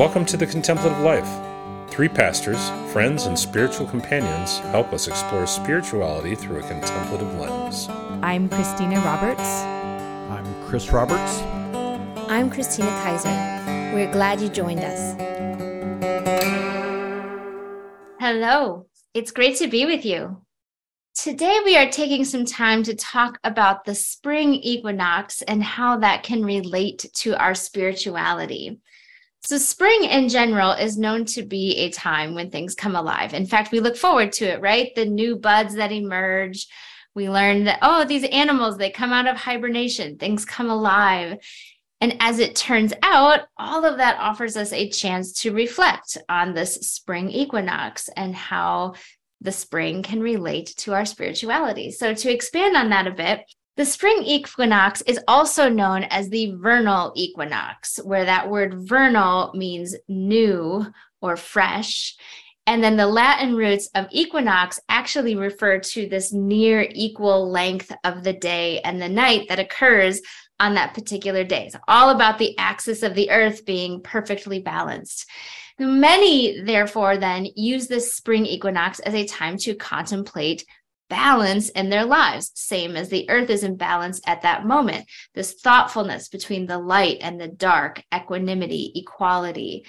Welcome to the Contemplative Life. Three pastors, friends, and spiritual companions help us explore spirituality through a contemplative lens. I'm Christina Roberts. I'm Chris Roberts. I'm Christina Kaiser. We're glad you joined us. Hello, it's great to be with you. Today, we are taking some time to talk about the spring equinox and how that can relate to our spirituality. So, spring in general is known to be a time when things come alive. In fact, we look forward to it, right? The new buds that emerge. We learn that, oh, these animals, they come out of hibernation, things come alive. And as it turns out, all of that offers us a chance to reflect on this spring equinox and how the spring can relate to our spirituality. So, to expand on that a bit, the spring equinox is also known as the vernal equinox, where that word vernal means new or fresh. And then the Latin roots of equinox actually refer to this near equal length of the day and the night that occurs on that particular day. It's all about the axis of the earth being perfectly balanced. Many, therefore, then use this spring equinox as a time to contemplate balance in their lives, same as the earth is in balance at that moment. This thoughtfulness between the light and the dark, equanimity, equality.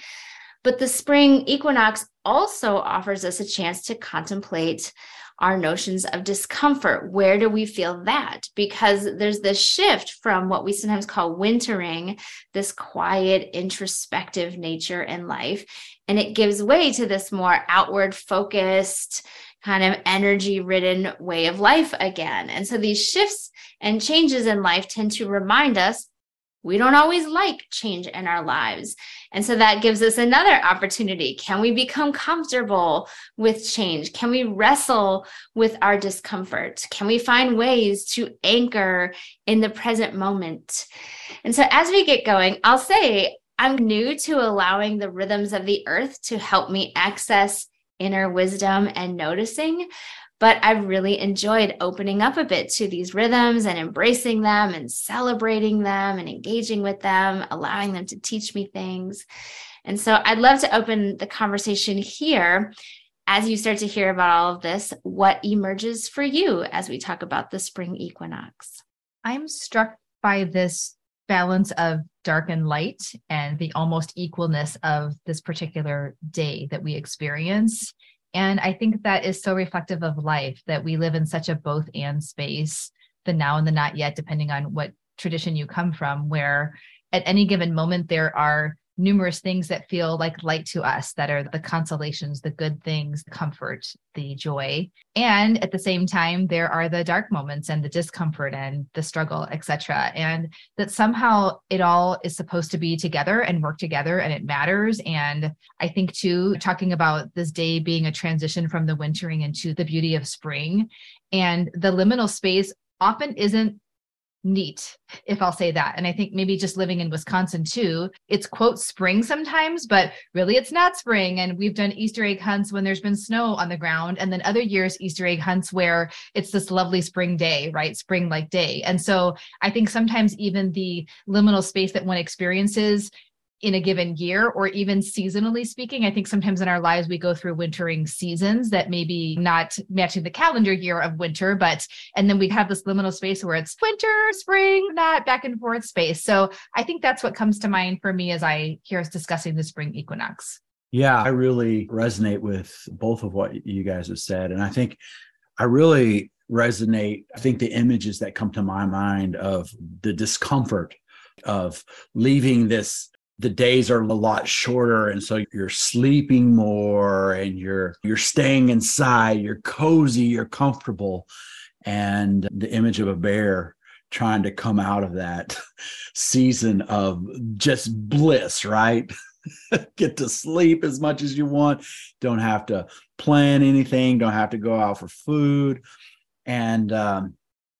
But the spring equinox also offers us a chance to contemplate our notions of discomfort. Where do we feel that? Because there's this shift from what we sometimes call wintering, this quiet, introspective nature in life, and it gives way to this more outward focused, kind of energy ridden way of life again. And so these shifts and changes in life tend to remind us we don't always like change in our lives. And so that gives us another opportunity. Can we become comfortable with change? Can we wrestle with our discomfort? Can we find ways to anchor in the present moment? And so as we get going, I'll say I'm new to allowing the rhythms of the earth to help me access inner wisdom and noticing but I've really enjoyed opening up a bit to these rhythms and embracing them and celebrating them and engaging with them, allowing them to teach me things. And so I'd love to open the conversation here as you start to hear about all of this, what emerges for you as we talk about the spring equinox? I'm struck by this balance of dark and light and the almost equalness of this particular day that we experience. And I think that is so reflective of life that we live in such a both and space, the now and the not yet, depending on what tradition you come from, where at any given moment there are numerous things that feel like light to us that are the consolations the good things the comfort the joy. And at the same time there are the dark moments and the discomfort and the struggle etc and that somehow it all is supposed to be together and work together and it matters. And i think too talking about this day being a transition from the wintering into the beauty of spring and the liminal space often isn't neat, if I'll say that. And I think maybe just living in Wisconsin too, it's quote spring sometimes, but really it's not spring. And we've done Easter egg hunts when there's been snow on the ground. And then other years, Easter egg hunts where it's this lovely spring day, right? Spring like day. And so I think sometimes even the liminal space that one experiences in a given year or even seasonally speaking. I think sometimes in our lives we go through wintering seasons that maybe not matching the calendar year of winter, but and then we have this liminal space where it's winter, spring, not back and forth space. So I think that's what comes to mind for me as I hear us discussing the spring equinox. Yeah, I really resonate with both of what you guys have said. And I think I really resonate. I think the images that come to my mind of the discomfort of leaving this the days are a lot shorter and so you're sleeping more and you're you're staying inside you're cozy you're comfortable. And the image of a bear trying to come out of that season of just bliss right? Get to sleep as much as you want don't have to plan anything don't have to go out for food. And um,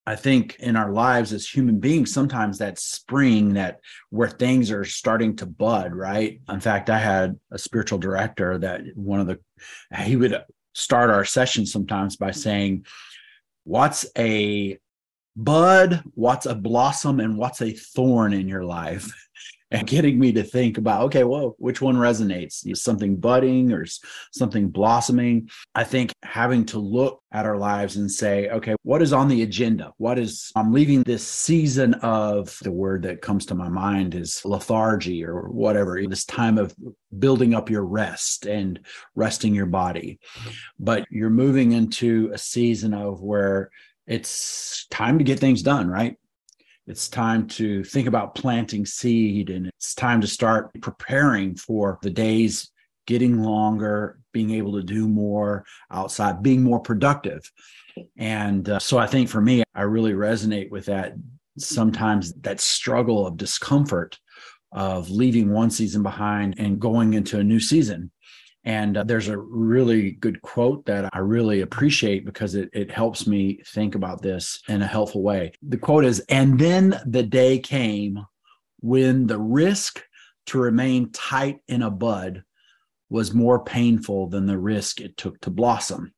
I think in our lives as human beings, sometimes that spring that where things are starting to bud, right? In fact, I had a spiritual director that one of the, he would start our sessions sometimes by saying, What's a bud? What's a blossom? And what's a thorn in your life? And getting me to think about, okay, well, which one resonates? Is something budding or something blossoming? I think having to look at our lives and say, okay, what is on the agenda? What is, I'm leaving this season of the word that comes to my mind is lethargy or whatever, this time of building up your rest and resting your body. But you're moving into a season of where it's time to get things done, right? It's time to think about planting seed and it's time to start preparing for the days getting longer, being able to do more outside, being more productive. And uh, so I think for me, I really resonate with that. Sometimes that struggle of discomfort of leaving one season behind and going into a new season. And uh, there's a really good quote that I really appreciate because it, it helps me think about this in a helpful way. The quote is And then the day came when the risk to remain tight in a bud was more painful than the risk it took to blossom.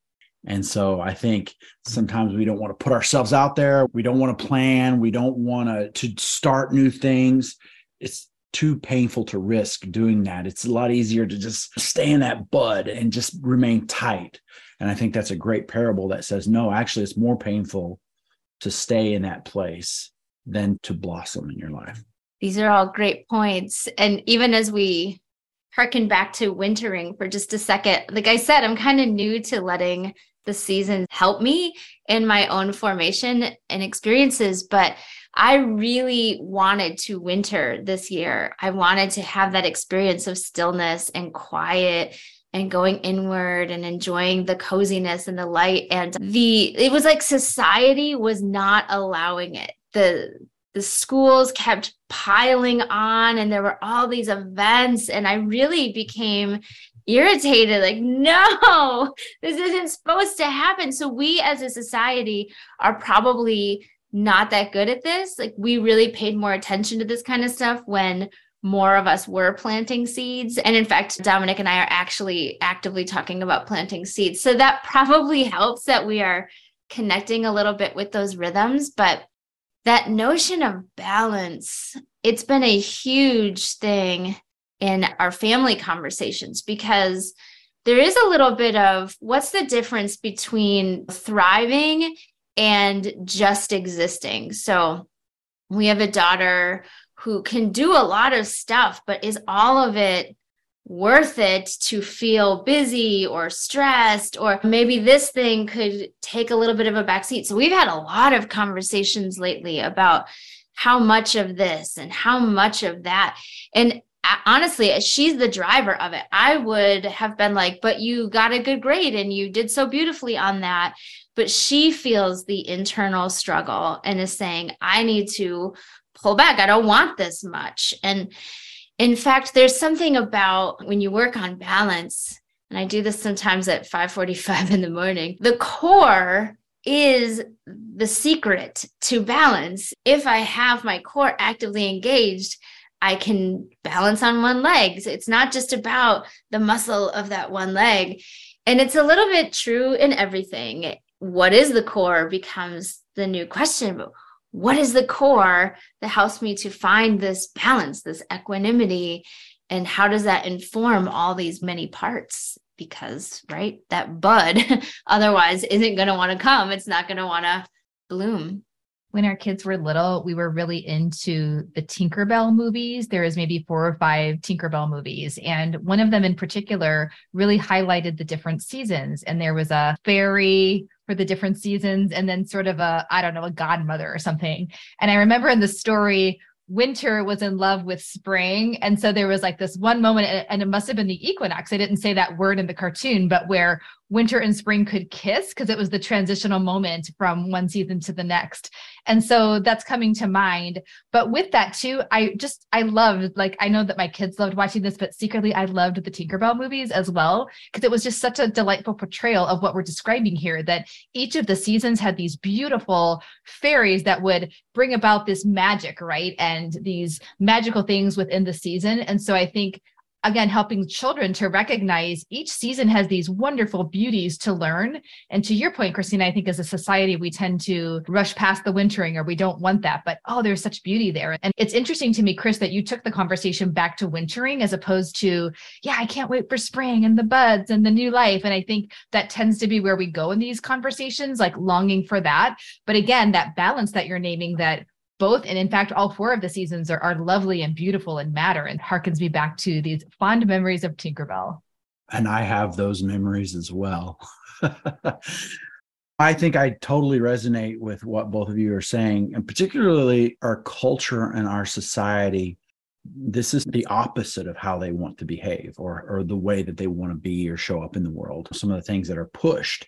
And so I think sometimes we don't want to put ourselves out there. We don't want to plan. We don't want to, to start new things. It's too painful to risk doing that. It's a lot easier to just stay in that bud and just remain tight. And I think that's a great parable that says, no, actually, it's more painful to stay in that place than to blossom in your life. These are all great points. And even as we harken back to wintering for just a second, like I said, I'm kind of new to letting the season help me in my own formation and experiences. But I really wanted to winter this year. I wanted to have that experience of stillness and quiet and going inward and enjoying the coziness and the light and the it was like society was not allowing it. The the schools kept piling on and there were all these events and I really became irritated like no this isn't supposed to happen so we as a society are probably not that good at this. Like we really paid more attention to this kind of stuff when more of us were planting seeds. And in fact, Dominic and I are actually actively talking about planting seeds. So that probably helps that we are connecting a little bit with those rhythms. But that notion of balance, it's been a huge thing in our family conversations because there is a little bit of what's the difference between thriving and just existing. So we have a daughter who can do a lot of stuff, but is all of it worth it to feel busy or stressed? Or maybe this thing could take a little bit of a backseat. So we've had a lot of conversations lately about how much of this and how much of that. And honestly, she's the driver of it. I would have been like, but you got a good grade and you did so beautifully on that but she feels the internal struggle and is saying, I need to pull back. I don't want this much. And in fact, there's something about when you work on balance, and I do this sometimes at 5:45 in the morning. The core is the secret to balance. If I have my core actively engaged, I can balance on one leg. it's not just about the muscle of that one leg. And it's a little bit true in everything what is the core becomes the new question. But what is the core that helps me to find this balance, this equanimity? And how does that inform all these many parts? Because, right, that bud otherwise isn't going to want to come. It's not going to want to bloom when our kids were little, we were really into the Tinkerbell movies. There is maybe four or five Tinkerbell movies. And one of them in particular really highlighted the different seasons. And there was a fairy for the different seasons and then sort of a, I don't know, a godmother or something. And I remember in the story, winter was in love with spring. And so there was like this one moment, and it must have been the equinox. I didn't say that word in the cartoon, but where winter and spring could kiss because it was the transitional moment from one season to the next. And so that's coming to mind. But with that too, I just, I loved, like, I know that my kids loved watching this, but secretly I loved the Tinkerbell movies as well because it was just such a delightful portrayal of what we're describing here that each of the seasons had these beautiful fairies that would bring about this magic, right? And these magical things within the season. And so I think again helping children to recognize each season has these wonderful beauties to learn. And to your point christina i think as a society we tend to rush past the wintering or we don't want that but oh there's such beauty there. And it's interesting to me chris that you took the conversation back to wintering as opposed to yeah i can't wait for spring and the buds and the new life. And i think that tends to be where we go in these conversations like longing for that. But again that balance that you're naming that both and in fact all four of the seasons are, are lovely and beautiful and matter and harkens me back to these fond memories of tinkerbell. And i have those memories as well. I think i totally resonate with what both of you are saying and particularly our culture and our society. This is the opposite of how they want to behave or, or the way that they want to be or show up in the world some of the things that are pushed.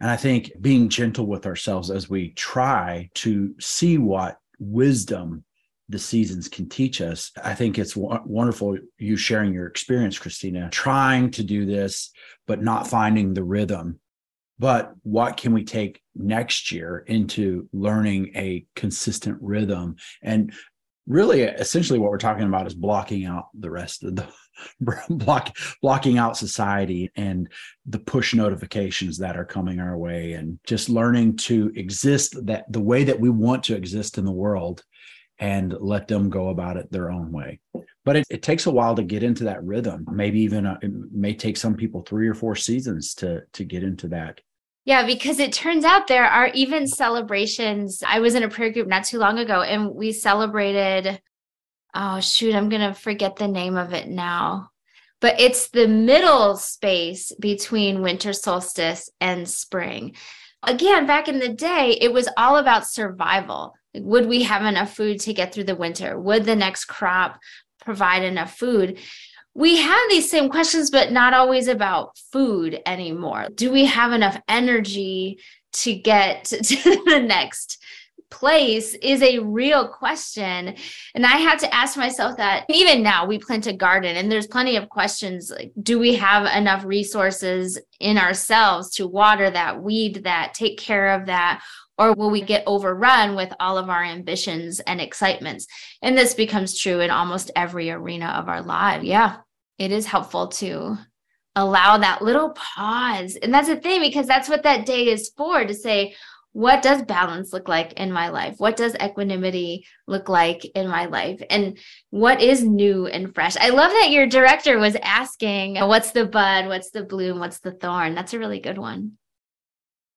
And i think being gentle with ourselves as we try to see what wisdom the seasons can teach us. I think it's w- wonderful you sharing your experience, Christina, trying to do this, but not finding the rhythm. But what can we take next year into learning a consistent rhythm? And really, essentially, what we're talking about is blocking out the rest of the block blocking out society and the push notifications that are coming our way and just learning to exist that the way that we want to exist in the world and let them go about it their own way. But it, it takes a while to get into that rhythm. Maybe even a, it may take some people three or four seasons to to get into that yeah, because it turns out there are even celebrations. I was in a prayer group not too long ago and we celebrated oh shoot, I'm going to forget the name of it now. But it's the middle space between winter solstice and spring. Again, back in the day, it was all about survival. Would we have enough food to get through the winter? Would the next crop provide enough food? We have these same questions, but not always about food anymore. Do we have enough energy to get to the next place is a real question. And I had to ask myself that even now we plant a garden and there's plenty of questions like, do we have enough resources in ourselves to water that, weed that, take care of that? Or will we get overrun with all of our ambitions and excitements? And this becomes true in almost every arena of our life. Yeah, it is helpful to allow that little pause. And that's the thing, because that's what that day is for to say, what does balance look like in my life? What does equanimity look like in my life? And what is new and fresh? I love that your director was asking, what's the bud? What's the bloom? What's the thorn? That's a really good one.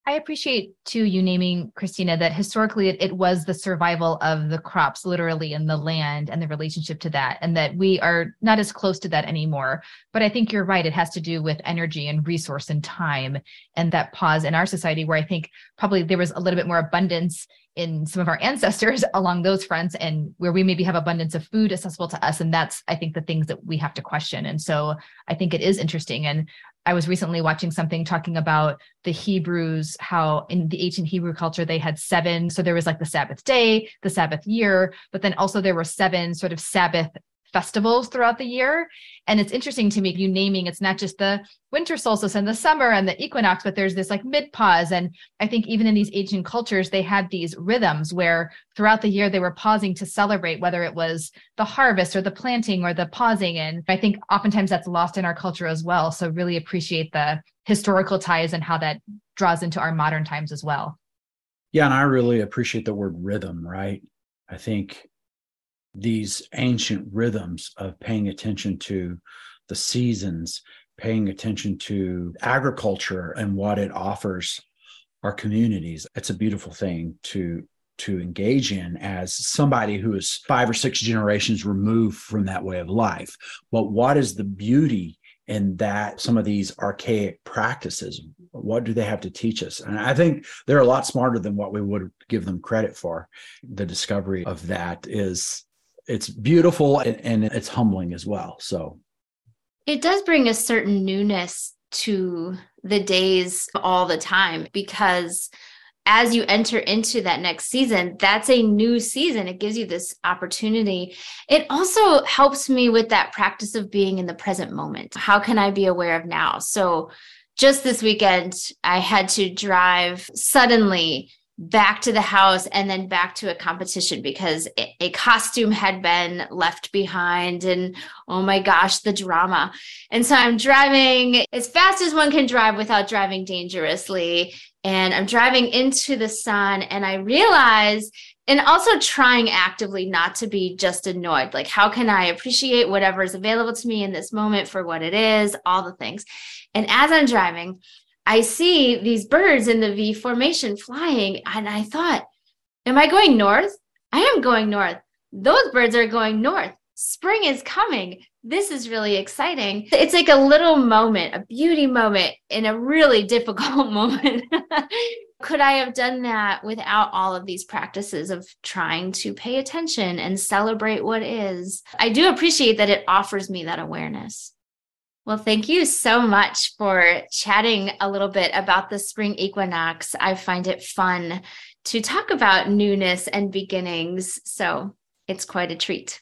I appreciate too you naming Christina that historically it, it, was the survival of the crops literally in the land and the relationship to that and that we are not as close to that anymore. But I think you're right. It has to do with energy and resource and time and that pause in our society where I think probably there was a little bit more abundance in some of our ancestors along those fronts and where we maybe have abundance of food accessible to us. And that's i think the things that we have to question. And so i think it is interesting. And I was recently watching something talking about the Hebrews, how in the ancient Hebrew culture they had seven. So there was like the Sabbath day, the Sabbath year, but then also there were seven sort of Sabbath festivals throughout the year. And it's interesting to me, you naming it's not just the winter solstice and the summer and the equinox, but there's this like mid pause. And I think even in these ancient cultures, they had these rhythms where throughout the year they were pausing to celebrate, whether it was the harvest or the planting or the pausing. And I think oftentimes that's lost in our culture as well. So really appreciate the historical ties and how that draws into our modern times as well. Yeah. And I really appreciate the word rhythm, right? I think these ancient rhythms of paying attention to the seasons, paying attention to agriculture and what it offers our communities. It's a beautiful thing to to engage in as somebody who is five or six generations removed from that way of life. But what is the beauty in that some of these archaic practices? What do they have to teach us? And I think they're a lot smarter than what we would give them credit for. The discovery of that is it's beautiful and, and it's humbling as well. So it does bring a certain newness to the days all the time because as you enter into that next season, that's a new season. It gives you this opportunity. It also helps me with that practice of being in the present moment. How can I be aware of now? So, just this weekend, I had to drive suddenly back to the house and then back to a competition because a costume had been left behind and oh my gosh the drama. And so i'm driving as fast as one can drive without driving dangerously. And i'm driving into the sun and i realize and also trying actively not to be just annoyed like how can i appreciate whatever is available to me in this moment for what it is all the things. And as i'm driving I see these birds in the V formation flying, and I thought, Am I going north? I am going north. Those birds are going north. Spring is coming. This is really exciting. It's like a little moment, a beauty moment in a really difficult moment. Could I have done that without all of these practices of trying to pay attention and celebrate what is? I do appreciate that it offers me that awareness. Well, thank you so much for chatting a little bit about the spring equinox. I find it fun to talk about newness and beginnings. So it's quite a treat.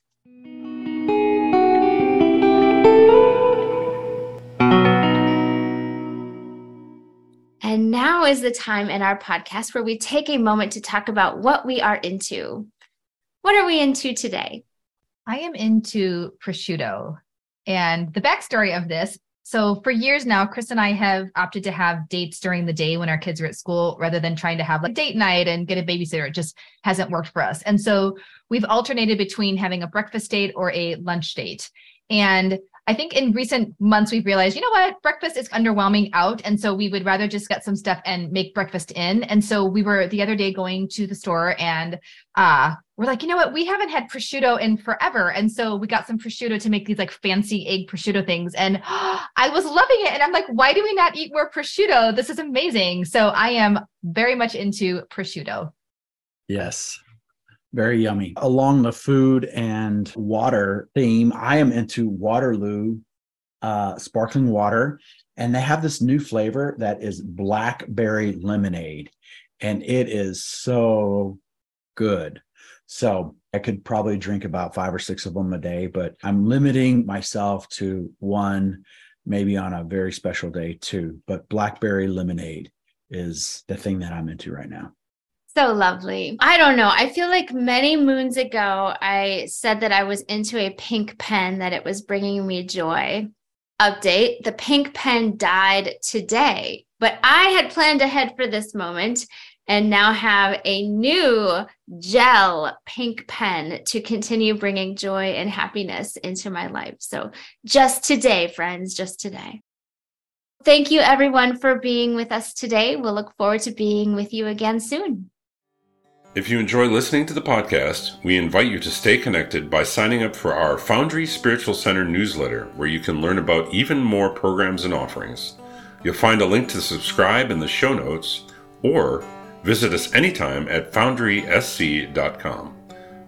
And now is the time in our podcast where we take a moment to talk about what we are into. What are we into today? I am into prosciutto. And the backstory of this so for years now, Chris and I have opted to have dates during the day when our kids are at school rather than trying to have like date night and get a babysitter. It just hasn't worked for us. And so we've alternated between having a breakfast date or a lunch date. And I think in recent months we've realized, you know what, breakfast is underwhelming out, and so we would rather just get some stuff and make breakfast in. And so we were the other day going to the store, and uh, we're like, you know what, we haven't had prosciutto in forever, and so we got some prosciutto to make these like fancy egg prosciutto things, and oh, I was loving it. And I'm like, why do we not eat more prosciutto? This is amazing. So I am very much into prosciutto. Yes, very yummy. Along the food and water theme, I am into Waterloo uh, sparkling water, and they have this new flavor that is blackberry lemonade, and it is so good. So I could probably drink about five or six of them a day, but I'm limiting myself to one, maybe on a very special day, two. But blackberry lemonade is the thing that I'm into right now. So lovely. I don't know. I feel like many moons ago, I said that I was into a pink pen, that it was bringing me joy. Update the pink pen died today, but I had planned ahead for this moment and now have a new gel pink pen to continue bringing joy and happiness into my life. So, just today, friends, just today. Thank you, everyone, for being with us today. We'll look forward to being with you again soon. If you enjoy listening to the podcast, we invite you to stay connected by signing up for our Foundry Spiritual Center newsletter, where you can learn about even more programs and offerings. You'll find a link to subscribe in the show notes, or visit us anytime at foundrysc.com.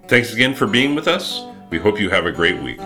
Thanks again for being with us. We hope you have a great week.